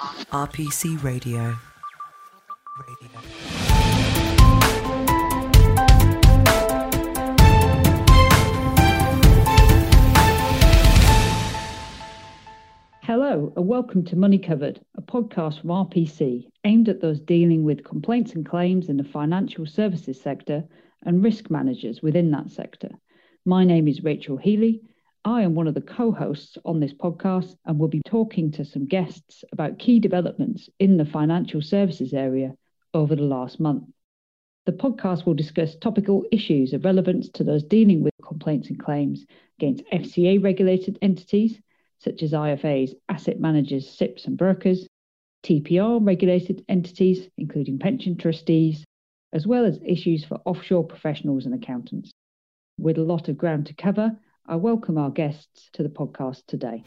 RPC Radio. Radio. Hello, and welcome to Money Covered, a podcast from RPC aimed at those dealing with complaints and claims in the financial services sector and risk managers within that sector. My name is Rachel Healy. I am one of the co hosts on this podcast and will be talking to some guests about key developments in the financial services area over the last month. The podcast will discuss topical issues of relevance to those dealing with complaints and claims against FCA regulated entities such as IFAs, asset managers, SIPPs, and brokers, TPR regulated entities, including pension trustees, as well as issues for offshore professionals and accountants. With a lot of ground to cover, I welcome our guests to the podcast today.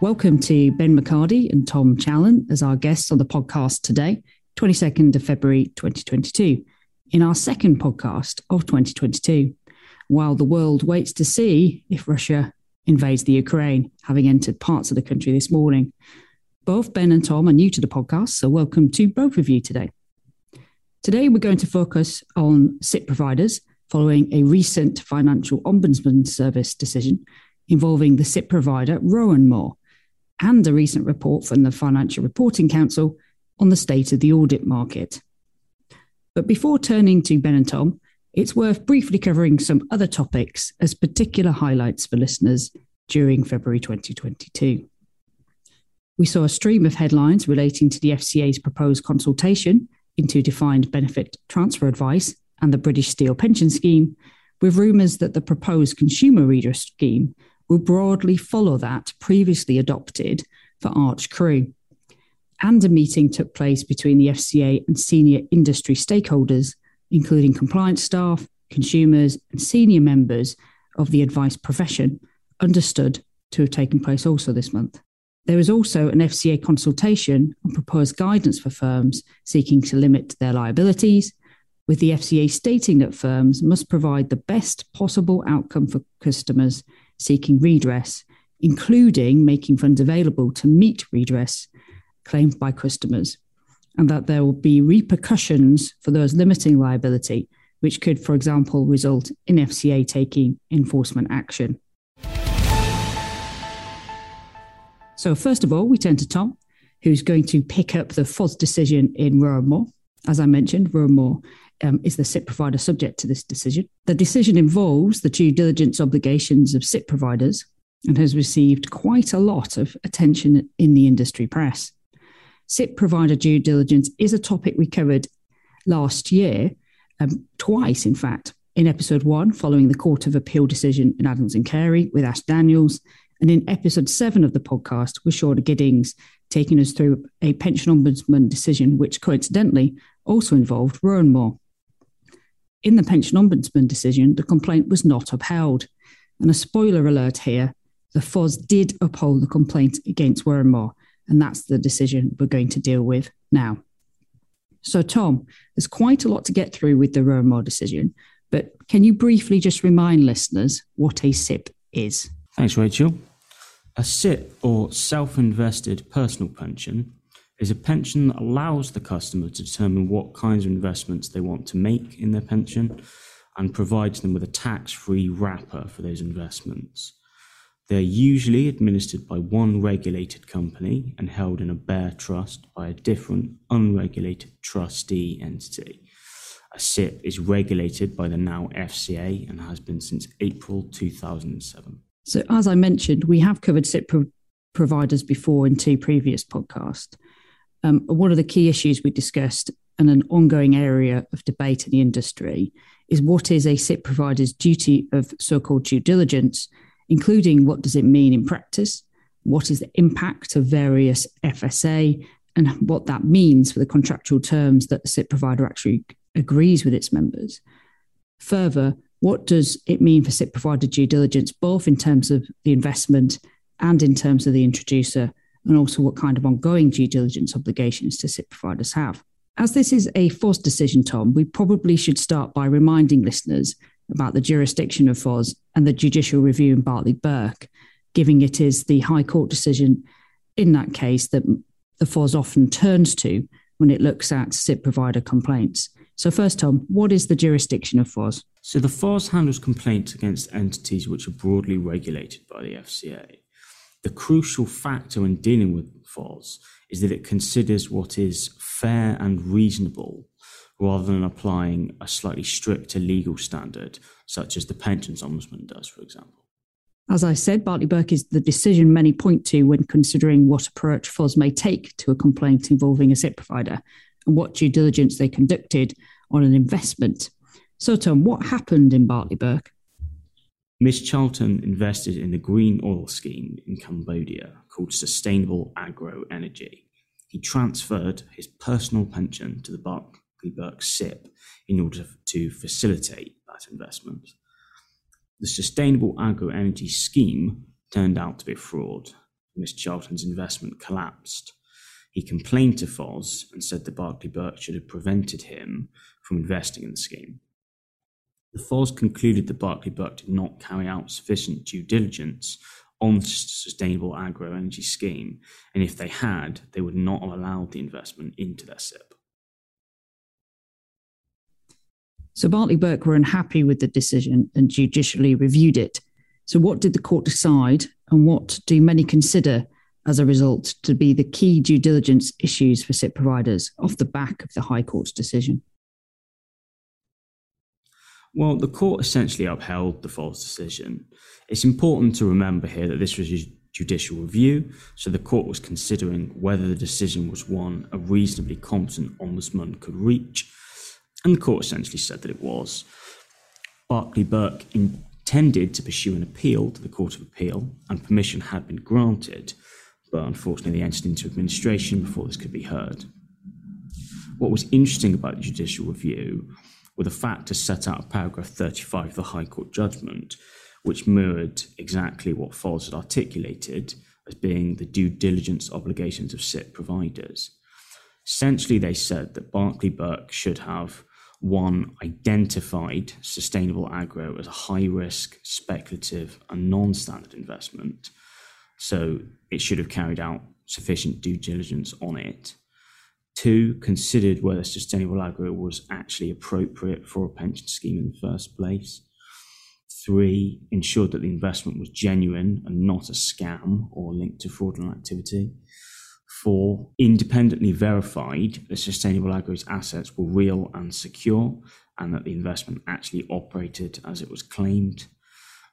Welcome to Ben McCarty and Tom Challen as our guests on the podcast today, 22nd of February 2022, in our second podcast of 2022 while the world waits to see if Russia invades the Ukraine, having entered parts of the country this morning. Both Ben and Tom are new to the podcast, so welcome to both of you today. Today, we're going to focus on SIPP providers following a recent Financial Ombudsman Service decision involving the SIPP provider Rowan Moore and a recent report from the Financial Reporting Council on the state of the audit market. But before turning to Ben and Tom, it's worth briefly covering some other topics as particular highlights for listeners during February 2022. We saw a stream of headlines relating to the FCA's proposed consultation into defined benefit transfer advice and the British Steel pension scheme, with rumours that the proposed consumer redress scheme will broadly follow that previously adopted for Arch Cru. And a meeting took place between the FCA and senior industry stakeholders including compliance staff, consumers, and senior members of the advice profession, understood to have taken place also this month. There was also an FCA consultation on proposed guidance for firms seeking to limit their liabilities, with the FCA stating that firms must provide the best possible outcome for customers seeking redress, including making funds available to meet redress claimed by customers and that there will be repercussions for those limiting liability, which could, for example, result in FCA taking enforcement action. So, first of all, we turn to Tom, who's going to pick up the FOS decision in Rowan Moore. As I mentioned, Rowan Moore um, is the SIPP provider subject to this decision. The decision involves the due diligence obligations of SIPP providers and has received quite a lot of attention in the industry press. SIPP provider due diligence is a topic we covered last year, um, twice, in fact, in episode one, following the Court of Appeal decision in Adams and Carey with Ash Daniels, and in episode seven of the podcast with Shauna Giddings, taking us through a pension ombudsman decision, which coincidentally also involved Rowan Moore. In the pension ombudsman decision, the complaint was not upheld. And a spoiler alert here the FOS did uphold the complaint against Moore, and that's the decision we're going to deal with now. So, Tom, there's quite a lot to get through with the Moore decision, but can you briefly just remind listeners what a SIPP is? Thanks, Rachel. A SIPP, or self invested personal pension, is a pension that allows the customer to determine what kinds of investments they want to make in their pension and provides them with a tax free wrapper for those investments. They're usually administered by one regulated company and held in a bare trust by a different unregulated trustee entity. A SIPP is regulated by the now FCA and has been since April 2007. So, as I mentioned, we have covered SIPP pro- providers before in two previous podcasts. Um, one of the key issues we discussed and an ongoing area of debate in the industry is what is a SIPP provider's duty of so called due diligence including what does it mean in practice, what is the impact of various FSA, and what that means for the contractual terms that the SIPP provider actually agrees with its members. Further, what does it mean for SIPP provider due diligence, both in terms of the investment and in terms of the introducer, and also what kind of ongoing due diligence obligations do SIPP providers have? As this is a FOS decision, Tom, we probably should start by reminding listeners about the jurisdiction of FOS and the judicial review in Berkeley Burke, giving it is the High Court decision in that case that the FOS often turns to when it looks at SIPP provider complaints. So, first, Tom, what is the jurisdiction of FOS? So, the FOS handles complaints against entities which are broadly regulated by the FCA. The crucial factor in dealing with FOS is that it considers what is fair and reasonable rather than applying a slightly stricter legal standard, such as the Pensions Ombudsman does, for example. As I said, Berkeley Burke is the decision many point to when considering what approach FOS may take to a complaint involving a SIPP provider and what due diligence they conducted on an investment. So, Tom, what happened in Berkeley Burke? Miss Charlton invested in a green oil scheme in Cambodia called Sustainable Agro Energy. He transferred his personal pension to the Berkeley Burke SIPP in order to facilitate that investment. The Sustainable Agro Energy scheme turned out to be a fraud. Miss Charlton's investment collapsed. He complained to FOS and said that Berkeley Burke should have prevented him from investing in the scheme. The FOS concluded that Berkeley Burke did not carry out sufficient due diligence on the Sustainable Agro Energy scheme, and if they had, they would not have allowed the investment into their SIPP. So Berkeley Burke were unhappy with the decision and judicially reviewed it. So, what did the court decide, and what do many consider as a result to be the key due diligence issues for SIPP providers off the back of the High Court's decision? Well, the court essentially upheld the FOS decision. It's important to remember here that this was a judicial review, so the court was considering whether the decision was one a reasonably competent ombudsman could reach and the court essentially said that it was. Berkeley Burke intended to pursue an appeal to the Court of Appeal, and permission had been granted, but unfortunately they entered into administration before this could be heard. What was interesting about the judicial review were the factors set out paragraph 35 of the High Court judgment, which mirrored exactly what FOS had articulated as being the due diligence obligations of SIPP providers. Essentially, they said that Berkeley Burke should have one identified sustainable agro as a high risk, speculative, and non standard investment. So it should have carried out sufficient due diligence on it. Two, considered whether sustainable agro was actually appropriate for a pension scheme in the first place. Three, ensured that the investment was genuine and not a scam or linked to fraudulent activity. Four, independently verified that Sustainable Agro's assets were real and secure and that the investment actually operated as it was claimed.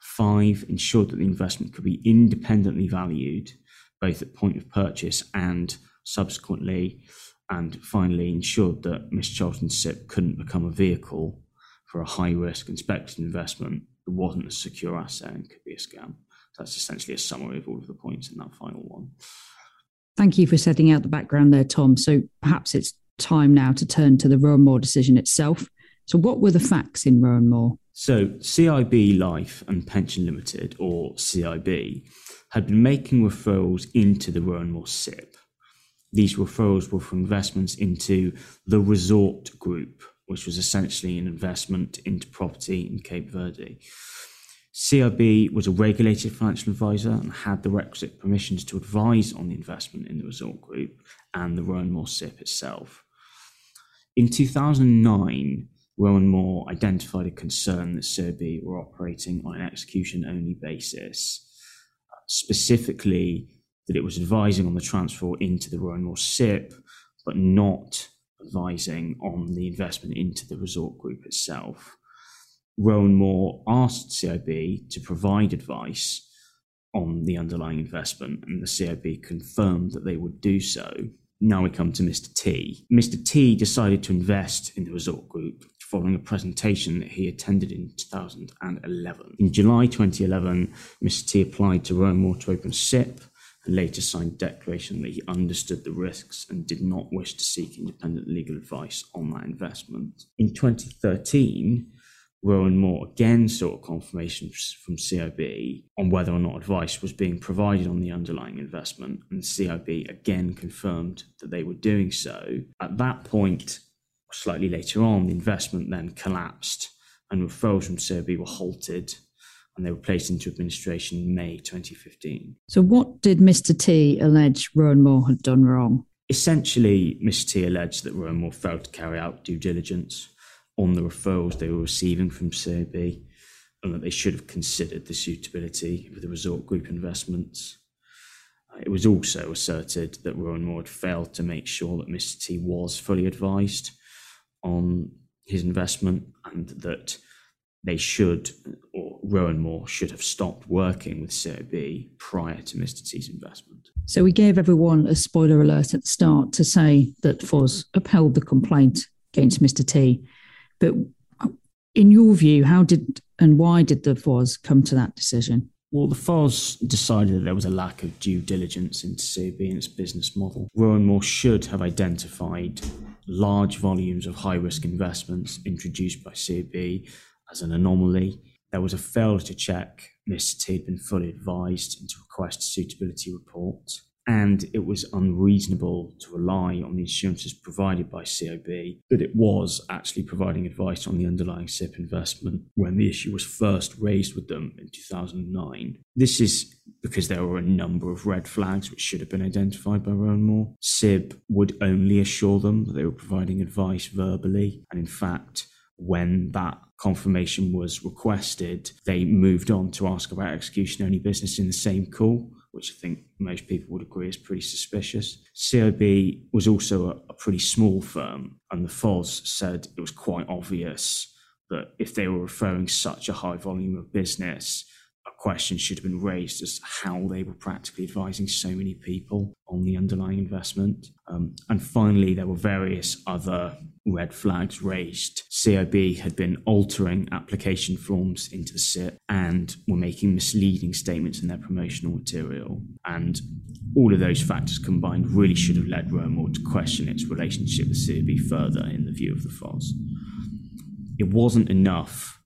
Five, ensured that the investment could be independently valued both at point of purchase and subsequently. And finally, ensured that Miss Charlton's SIPP couldn't become a vehicle for a high risk and speculative investment that wasn't a secure asset and could be a scam. So that's essentially a summary of all of the points in that final one. Thank you for setting out the background there, Tom. So perhaps it's time now to turn to the Rowan Moore decision itself. So, what were the facts in Rowan Moore? So, CIB Life and Pension Limited, or CIB, had been making referrals into the Rowan Moore SIPP. These referrals were for investments into the Resort Group, which was essentially an investment into property in Cape Verde. CIB was a regulated financial advisor and had the requisite permissions to advise on the investment in the resort group and the Rowan Moore SIPP itself. In 2009, Rowan Moore identified a concern that CIB were operating on an execution only basis, specifically that it was advising on the transfer into the Rowan Moore SIPP, but not advising on the investment into the resort group itself. Rowan Moore asked CIB to provide advice on the underlying investment, and the CIB confirmed that they would do so. Now we come to Mr. T. Mr. T decided to invest in the resort group following a presentation that he attended in 2011. In July 2011, Mr. T applied to Rowan Moore to open and later signed declaration that he understood the risks and did not wish to seek independent legal advice on that investment. In 2013, Rowan Moore again sought confirmation from CIB on whether or not advice was being provided on the underlying investment, and CIB again confirmed that they were doing so. At that point, slightly later on, the investment then collapsed and referrals from CIB were halted and they were placed into administration in May 2015. So, what did Mr. T allege Rowan Moore had done wrong? Essentially, Mr. T alleged that Rowan Moore failed to carry out due diligence on the referrals they were receiving from CIB and that they should have considered the suitability of the resort group investments. Uh, it was also asserted that Rowan Moore had failed to make sure that Mr. T was fully advised on his investment and that they should, or Rowan Moore should have stopped working with CIB prior to Mr. T's investment. So we gave everyone a spoiler alert at the start to say that FOS upheld the complaint against Mr. T. But in your view, how did and why did the FOS come to that decision? Well, the FOS decided that there was a lack of due diligence into CIB and its business model. Rowan Moore should have identified large volumes of high risk investments introduced by CIB as an anomaly. There was a failure to check Mr. T had been fully advised and to request a suitability report and it was unreasonable to rely on the assurances provided by CIB that it was actually providing advice on the underlying SIPP investment when the issue was first raised with them in 2009. This is because there were a number of red flags which should have been identified by Rowan. CIB would only assure them that they were providing advice verbally, and in fact, when that confirmation was requested, they moved on to ask about execution only business in the same call which I think most people would agree is pretty suspicious. CIB was also a, a pretty small firm, and the FOS said it was quite obvious that if they were referring such a high volume of business, a question should have been raised as how they were practically advising so many people on the underlying investment. Um, and finally, there were various other red flags raised. CIB had been altering application forms into SIPP and were making misleading statements in their promotional material. And all of those factors combined really should have led Rowan to question its relationship with CIB further in the view of the FOS. It wasn't enough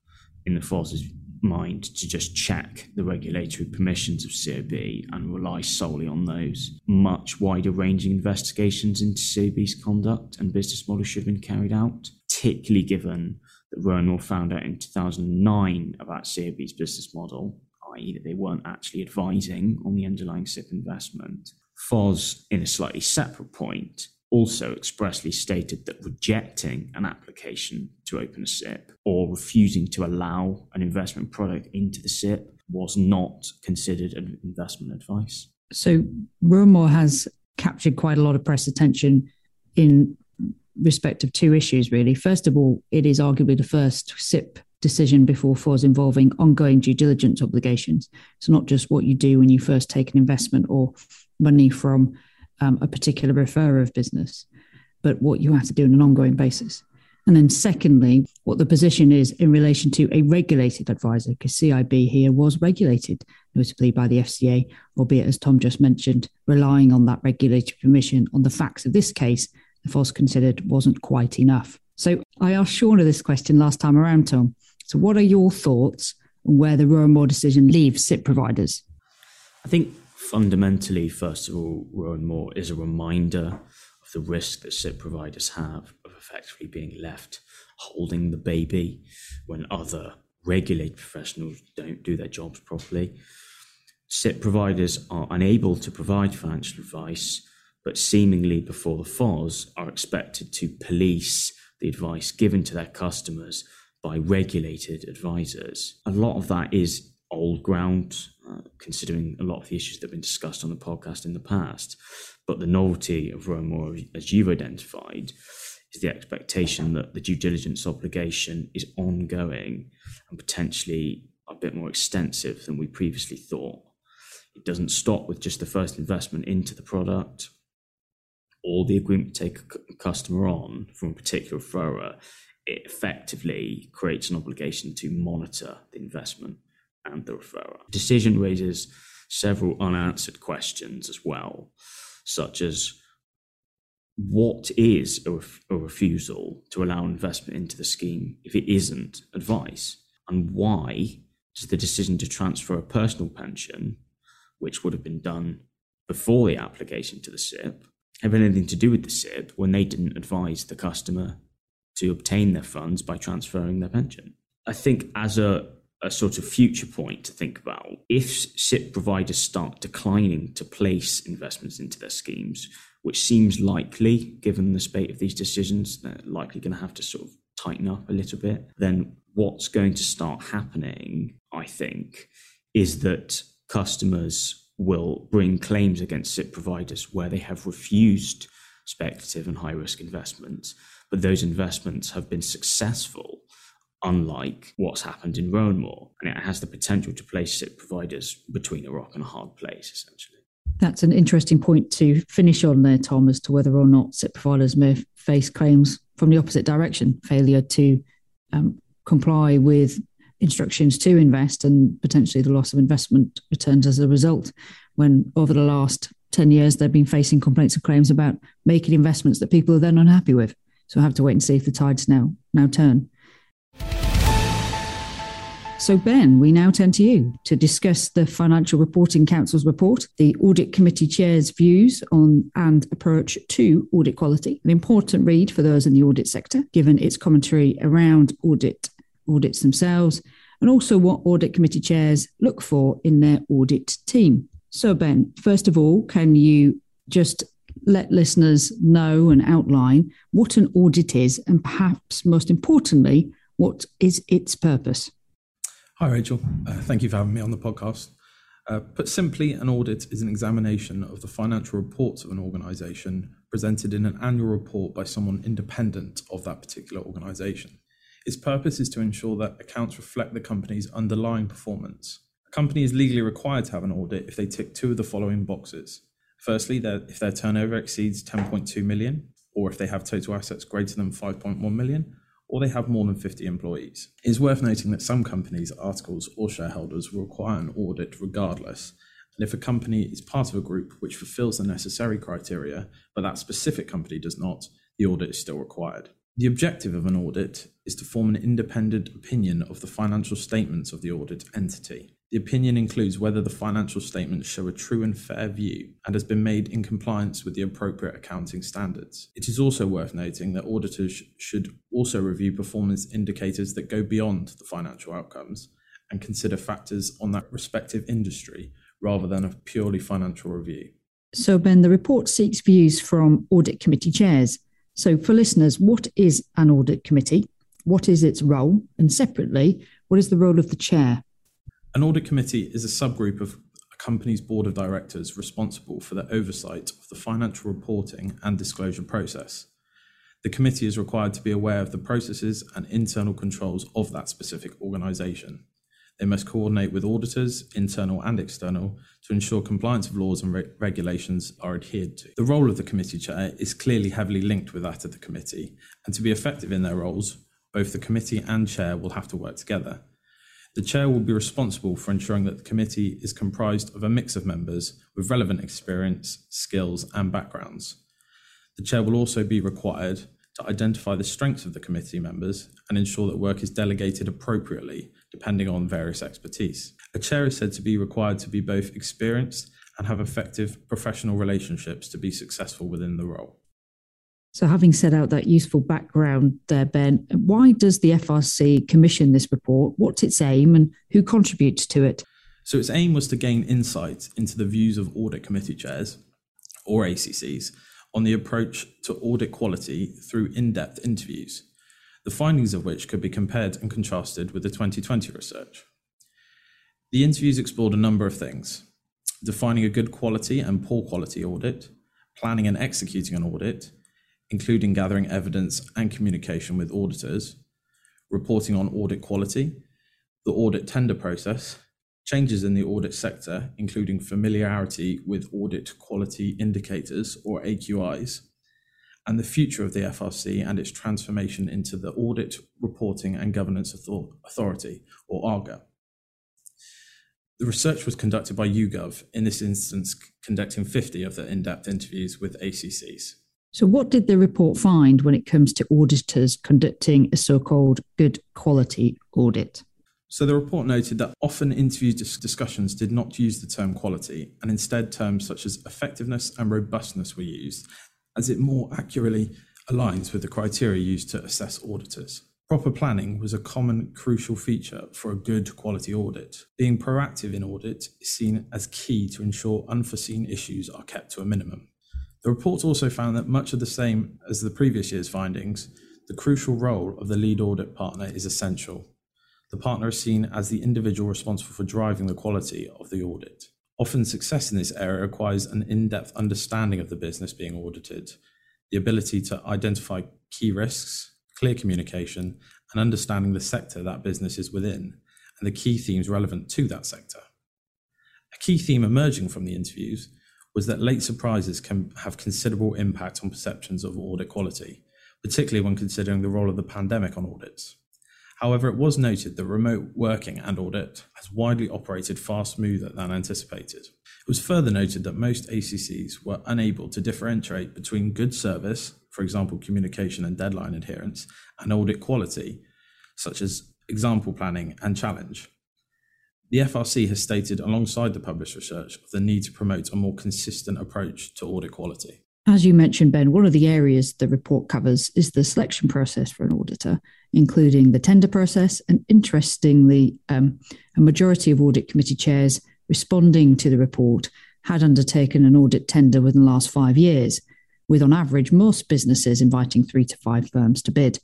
in the FOS's mind to just check the regulatory permissions of CIB and rely solely on those. Much wider ranging investigations into CIB's conduct and business model should have been carried out, particularly given that Moore found out in 2009 about CIB's business model, i.e., that they weren't actually advising on the underlying SIPP investment. FOS, in a slightly separate point, also expressly stated that rejecting an application to open a SIPP or refusing to allow an investment product into the SIPP was not considered an investment advice. So, Moore has captured quite a lot of press attention in respect of two issues, really. First of all, it is arguably the first SIPP decision before FOS involving ongoing due diligence obligations. So, not just what you do when you first take an investment or money from um, a particular referrer of business, but what you have to do on an ongoing basis. And then, secondly, what the position is in relation to a regulated advisor, because CIB here was regulated, notably by the FCA, albeit, as Tom just mentioned, relying on that regulatory permission on the facts of this case, the FOS considered wasn't quite enough. So I asked Shauna this question last time around, Tom. So, what are your thoughts on where the Rowan Moore decision leaves SIPP providers? I think fundamentally, first of all, Rowan Moore is a reminder of the risk that SIPP providers have of effectively being left holding the baby when other regulated professionals don't do their jobs properly. SIPP providers are unable to provide financial advice, but seemingly before the FOS are expected to police the advice given to their customers by regulated advisors. A lot of that is old ground, uh, considering a lot of the issues that have been discussed on the podcast in the past. But the novelty of Moore, as you've identified, is the expectation that the due diligence obligation is ongoing and potentially a bit more extensive than we previously thought. It doesn't stop with just the first investment into the product or the agreement to take a customer on from a particular referrer. It effectively creates an obligation to monitor the investment and the referrer. Decision raises several unanswered questions as well, such as what is a, ref- a, refusal to allow investment into the scheme if it isn't advice? And why does the decision to transfer a personal pension, which would have been done before the application to the SIPP, have anything to do with the SIPP when they didn't advise the customer to obtain their funds by transferring their pension? I think as a a sort of future point to think about. If SIPP providers start declining to place investments into their schemes, which seems likely given the spate of these decisions, they're likely going to have to sort of tighten up a little bit, then what's going to start happening, I think, is that customers will bring claims against SIPP providers where they have refused speculative and high risk investments, but those investments have been successful unlike what's happened in Rowan Moore. And it has the potential to place SIPP providers between a rock and a hard place, essentially. That's an interesting point to finish on there, Tom, as to whether or not SIPP providers may face claims from the opposite direction, failure to um, comply with instructions to invest and potentially the loss of investment returns as a result. When over the last 10 years, they've been facing complaints and claims about making investments that people are then unhappy with. So I have to wait and see if the tides now now turn. So, Ben, we now turn to you to discuss the Financial Reporting Council's report, the Audit Committee Chair's views on and approach to audit quality. An important read for those in the audit sector, given its commentary around audit audits themselves, and also what audit committee chairs look for in their audit team. So, Ben, first of all, can you just let listeners know and outline what an audit is, and perhaps most importantly, what is its purpose? Hi, Rachel. Uh, thank you for having me on the podcast. Uh, put simply, an audit is an examination of the financial reports of an organisation presented in an annual report by someone independent of that particular organisation. Its purpose is to ensure that accounts reflect the company's underlying performance. A company is legally required to have an audit if they tick two of the following boxes. Firstly, if their turnover exceeds 10.2 million, or if they have total assets greater than 5.1 million, or they have more than 50 employees. It is worth noting that some companies, articles, or shareholders will require an audit regardless. And if a company is part of a group which fulfills the necessary criteria, but that specific company does not, the audit is still required. The objective of an audit is to form an independent opinion of the financial statements of the audit entity. The opinion includes whether the financial statements show a true and fair view and has been made in compliance with the appropriate accounting standards. It is also worth noting that auditors should also review performance indicators that go beyond the financial outcomes and consider factors on that respective industry rather than a purely financial review. So, Ben, the report seeks views from audit committee chairs. So, for listeners, what is an audit committee? What is its role? And separately, what is the role of the chair? An audit committee is a subgroup of a company's board of directors responsible for the oversight of the financial reporting and disclosure process. The committee is required to be aware of the processes and internal controls of that specific organisation. They must coordinate with auditors, internal and external, to ensure compliance of laws and re- regulations are adhered to. The role of the committee chair is clearly heavily linked with that of the committee, and to be effective in their roles, both the committee and chair will have to work together. The chair will be responsible for ensuring that the committee is comprised of a mix of members with relevant experience, skills, and backgrounds. The chair will also be required to identify the strengths of the committee members and ensure that work is delegated appropriately depending on various expertise. A chair is said to be required to be both experienced and have effective professional relationships to be successful within the role. So, having set out that useful background there, Ben, why does the FRC commission this report? What's its aim and who contributes to it? So, its aim was to gain insight into the views of audit committee chairs, or ACCs, on the approach to audit quality through in depth interviews, the findings of which could be compared and contrasted with the 2020 research. The interviews explored a number of things defining a good quality and poor quality audit, planning and executing an audit including gathering evidence and communication with auditors, reporting on audit quality, the audit tender process, changes in the audit sector, including familiarity with audit quality indicators or AQIs, and the future of the FRC and its transformation into the Audit Reporting and Governance Authority, or ARGA. The research was conducted by YouGov, in this instance, conducting 50 of the in depth interviews with ACCs. So, what did the report find when it comes to auditors conducting a so called good quality audit? So, the report noted that often interview discussions did not use the term quality, and instead terms such as effectiveness and robustness were used, as it more accurately aligns with the criteria used to assess auditors. Proper planning was a common crucial feature for a good quality audit. Being proactive in audit is seen as key to ensure unforeseen issues are kept to a minimum. The report also found that much of the same as the previous year's findings, the crucial role of the lead audit partner is essential. The partner is seen as the individual responsible for driving the quality of the audit. Often, success in this area requires an in depth understanding of the business being audited, the ability to identify key risks, clear communication, and understanding the sector that business is within and the key themes relevant to that sector. A key theme emerging from the interviews was that late surprises can have considerable impact on perceptions of audit quality, particularly when considering the role of the pandemic on audits. However, it was noted that remote working and audit has widely operated far smoother than anticipated. It was further noted that most ACCs were unable to differentiate between good service for example, communication and deadline adherence, and audit quality, such as example planning and challenge. The FRC has stated, alongside the published research, the need to promote a more consistent approach to audit quality. As you mentioned, Ben, one of the areas the report covers is the selection process for an auditor, including the tender process. And interestingly, um, a majority of audit committee chairs responding to the report had undertaken an audit tender within the last five years, with on average most businesses inviting three to five firms to bid.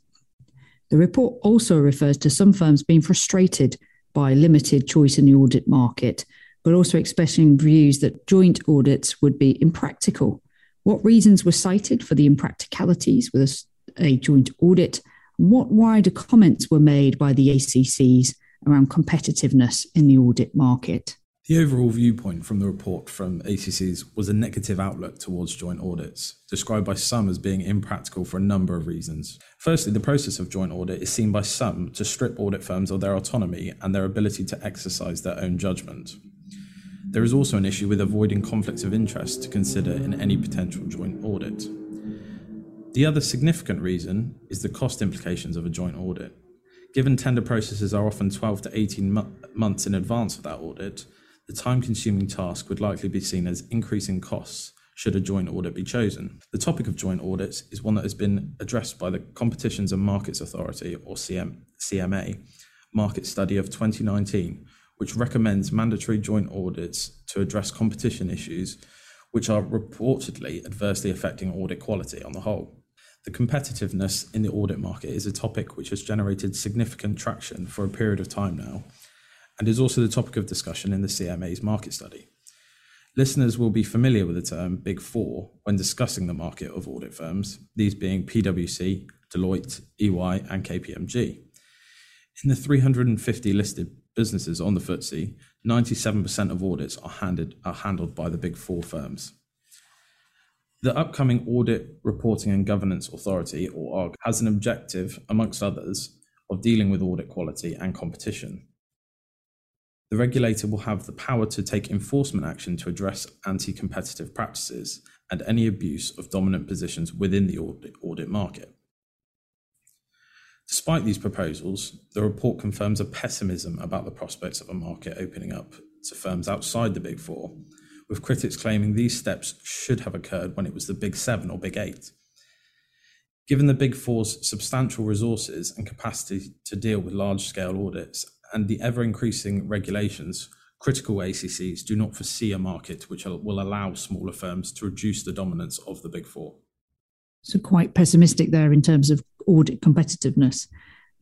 The report also refers to some firms being frustrated by limited choice in the audit market, but also expressing views that joint audits would be impractical. What reasons were cited for the impracticalities with a, a joint audit? What wider comments were made by the ACCs around competitiveness in the audit market? The overall viewpoint from the report from ACCs was a negative outlook towards joint audits, described by some as being impractical for a number of reasons. Firstly, the process of joint audit is seen by some to strip audit firms of their autonomy and their ability to exercise their own judgment. There is also an issue with avoiding conflicts of interest to consider in any potential joint audit. The other significant reason is the cost implications of a joint audit. Given tender processes are often 12 to 18 mo- months in advance of that audit, the time consuming task would likely be seen as increasing costs should a joint audit be chosen. The topic of joint audits is one that has been addressed by the Competitions and Markets Authority, or CM, CMA, market study of 2019, which recommends mandatory joint audits to address competition issues which are reportedly adversely affecting audit quality on the whole. The competitiveness in the audit market is a topic which has generated significant traction for a period of time now and is also the topic of discussion in the CMA's market study. Listeners will be familiar with the term Big Four when discussing the market of audit firms, these being PwC, Deloitte, EY, and KPMG. In the 350 listed businesses on the FTSE, 97% of audits are, handed, are handled by the Big Four firms. The upcoming Audit Reporting and Governance Authority, or ARG, has an objective, amongst others, of dealing with audit quality and competition the regulator will have the power to take enforcement action to address anti competitive practices and any abuse of dominant positions within the audit, market. Despite these proposals, the report confirms a pessimism about the prospects of a market opening up to firms outside the Big Four, with critics claiming these steps should have occurred when it was the Big Seven or Big Eight. Given the Big Four's substantial resources and capacity to deal with large scale audits and the ever increasing regulations, critical ACCs do not foresee a market which will allow smaller firms to reduce the dominance of the big four. So, quite pessimistic there in terms of audit competitiveness.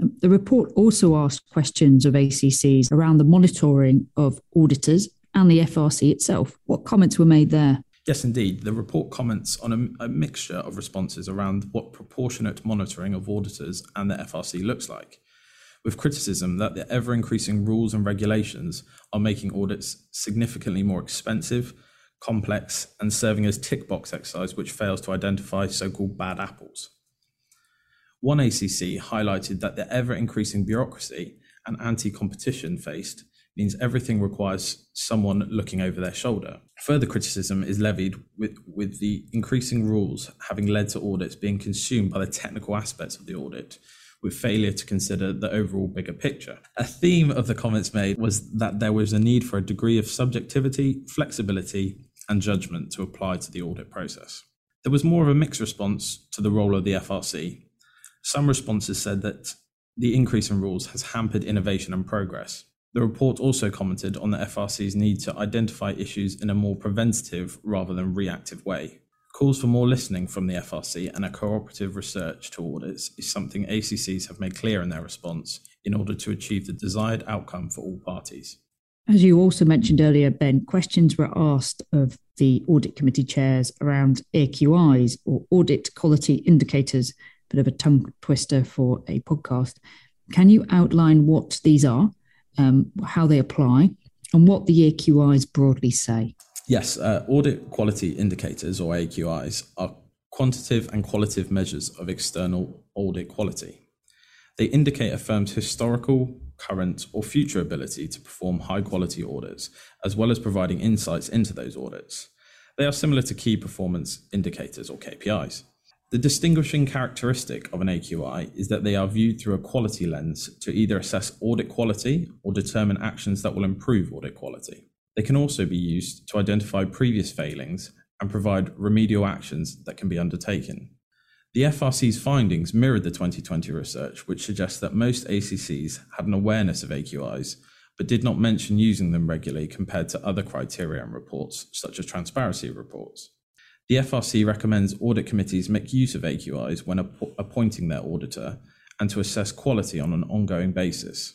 Um, the report also asked questions of ACCs around the monitoring of auditors and the FRC itself. What comments were made there? Yes, indeed. The report comments on a, a, mixture of responses around what proportionate monitoring of auditors and the FRC looks like with criticism that the ever increasing rules and regulations are making audits significantly more expensive, complex, and serving as tick box exercise which fails to identify so called bad apples. One ACC highlighted that the ever increasing bureaucracy and anti competition faced means everything requires someone looking over their shoulder. Further criticism is levied with, with the increasing rules having led to audits being consumed by the technical aspects of the audit, with failure to consider the overall bigger picture. A theme of the comments made was that there was a need for a degree of subjectivity, flexibility, and judgment to apply to the audit process. There was more of a mixed response to the role of the FRC. Some responses said that the increase in rules has hampered innovation and progress. The report also commented on the FRC's need to identify issues in a more preventative rather than reactive way. Calls for more listening from the FRC and a cooperative research to audits is something ACCs have made clear in their response in order to achieve the desired outcome for all parties. As you also mentioned earlier, Ben, questions were asked of the audit committee chairs around AQIs or audit quality indicators, bit of a tongue twister for a podcast. Can you outline what these are, um, how they apply, and what the AQIs broadly say? Yes, uh, audit quality indicators or AQIs are quantitative and qualitative measures of external audit quality. They indicate a firm's historical, current, or future ability to perform high quality audits, as well as providing insights into those audits. They are similar to key performance indicators or KPIs. The distinguishing characteristic of an AQI is that they are viewed through a quality lens to either assess audit quality or determine actions that will improve audit quality. They can also be used to identify previous failings and provide remedial actions that can be undertaken. The FRC's findings mirrored the 2020 research, which suggests that most ACCs had an awareness of AQIs, but did not mention using them regularly compared to other criteria and reports, such as transparency reports. The FRC recommends audit committees make use of AQIs when app- appointing their auditor and to assess quality on an ongoing basis.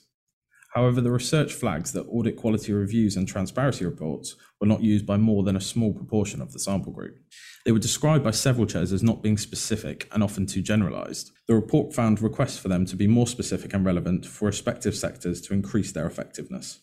However, the research flags that audit quality reviews and transparency reports were not used by more than a small proportion of the sample group. They were described by several chairs as not being specific and often too generalised. The report found requests for them to be more specific and relevant for respective sectors to increase their effectiveness.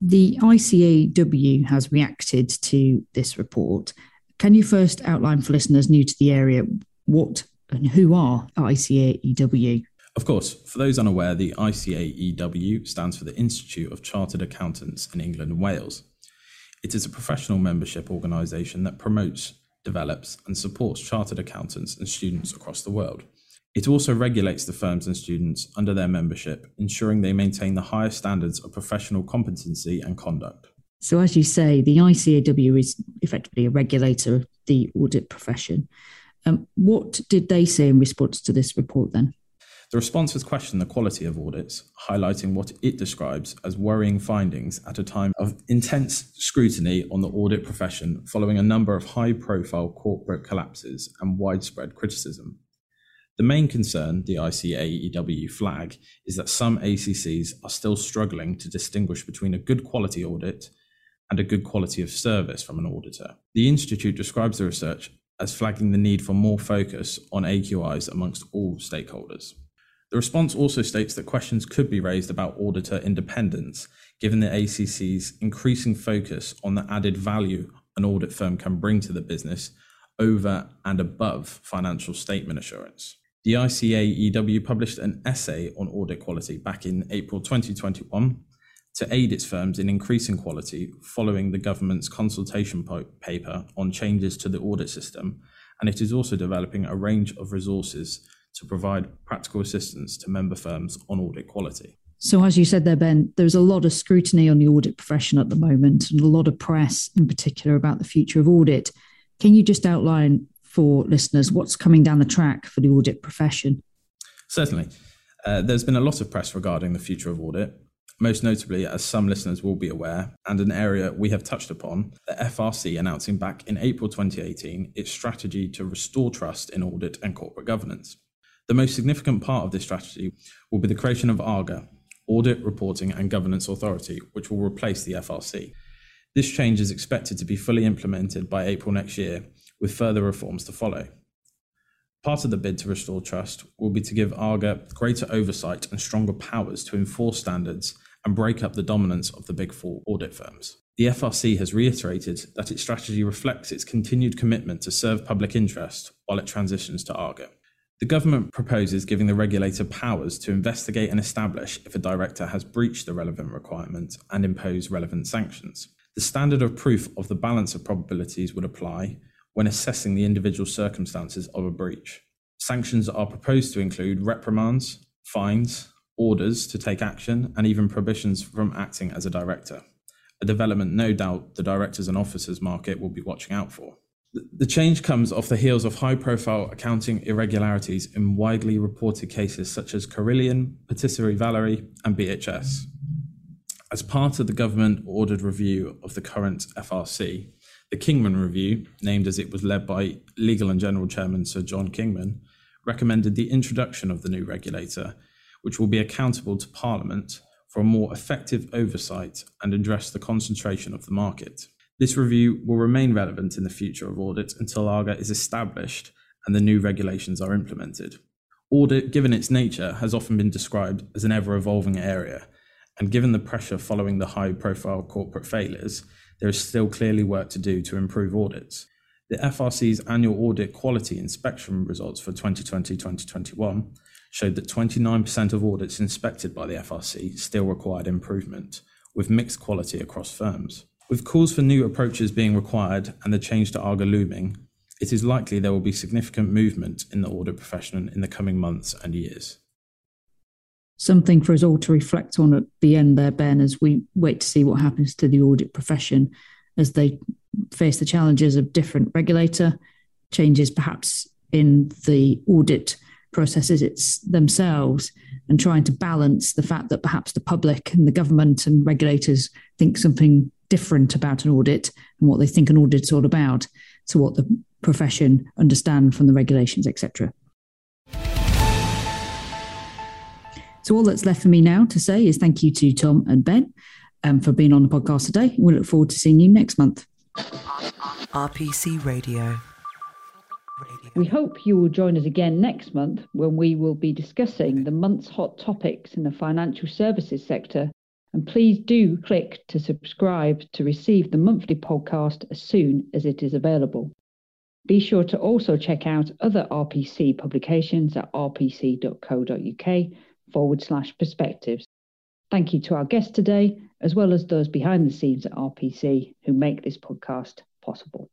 The ICAEW has reacted to this report. Can you first outline for listeners new to the area what and who are ICAEW? Of course, for those unaware, the ICAEW stands for the Institute of Chartered Accountants in England and Wales. It is a professional membership organisation that promotes, develops, and supports chartered accountants and students across the world. It also regulates the firms and students under their membership, ensuring they maintain the highest standards of professional competency and conduct. So, as you say, the ICAW is effectively a regulator of the audit profession. Um, what did they say in response to this report then? The response has questioned the quality of audits, highlighting what it describes as worrying findings at a time of intense scrutiny on the audit profession following a number of high profile corporate collapses and widespread criticism. The main concern the ICAEW flag is that some ACCs are still struggling to distinguish between a good quality audit and a good quality of service from an auditor. The Institute describes the research as flagging the need for more focus on AQIs amongst all stakeholders. The response also states that questions could be raised about auditor independence, given the ACC's increasing focus on the added value an audit firm can bring to the business over and above financial statement assurance. The ICAEW published an essay on audit quality back in April 2021 to aid its firms in increasing quality following the government's consultation paper on changes to the audit system, and it is also developing a range of resources to provide practical assistance to member firms on audit quality. So, as you said there, Ben, there's a lot of scrutiny on the audit profession at the moment and a lot of press in particular about the future of audit. Can you just outline for listeners what's coming down the track for the audit profession? Certainly. Uh, there's been a lot of press regarding the future of audit, most notably, as some listeners will be aware, and an area we have touched upon, the FRC announcing back in April 2018 its strategy to restore trust in audit and corporate governance. The most significant part of this strategy will be the creation of ARGA, Audit, Reporting and Governance Authority, which will replace the FRC. This change is expected to be fully implemented by April next year, with further reforms to follow. Part of the bid to restore trust will be to give ARGA greater oversight and stronger powers to enforce standards and break up the dominance of the big four audit firms. The FRC has reiterated that its strategy reflects its continued commitment to serve public interest while it transitions to ARGA. The government proposes giving the regulator powers to investigate and establish if a director has breached the relevant requirement and impose relevant sanctions. The standard of proof of the balance of probabilities would apply when assessing the individual circumstances of a breach. Sanctions are proposed to include reprimands, fines, orders to take action, and even prohibitions from acting as a director. A development no doubt the directors and officers market will be watching out for. The change comes off the heels of high profile accounting irregularities in widely reported cases such as Carillion, Patisserie Valerie, and BHS. As part of the government ordered review of the current FRC, the Kingman Review, named as it was led by Legal and General Chairman Sir John Kingman, recommended the introduction of the new regulator, which will be accountable to Parliament for a more effective oversight and address the concentration of the market. This review will remain relevant in the future of audit until ARGA is established and the new regulations are implemented. Audit, given its nature, has often been described as an ever evolving area, and given the pressure following the high profile corporate failures, there is still clearly work to do to improve audits. The FRC's annual audit quality inspection results for 2020 2021 showed that 29% of audits inspected by the FRC still required improvement, with mixed quality across firms. With calls for new approaches being required and the change to ARGA looming, it is likely there will be significant movement in the audit profession in the coming months and years. Something for us all to reflect on at the end there, Ben, as we wait to see what happens to the audit profession as they face the challenges of different regulator, changes perhaps in the audit processes it's themselves, and trying to balance the fact that perhaps the public and the government and regulators think something different about an audit and what they think an audit's all about to what the profession understand from the regulations, etc. So all that's left for me now to say is thank you to Tom and Ben um, for being on the podcast today. We look forward to seeing you next month. RPC Radio. We hope you will join us again next month when we will be discussing the month's hot topics in the financial services sector and please do click to subscribe to receive the monthly podcast as soon as it is available. Be sure to also check out other RPC publications at rpc.co.uk forward slash perspectives. Thank you to our guests today, as well as those behind the scenes at RPC who make this podcast possible.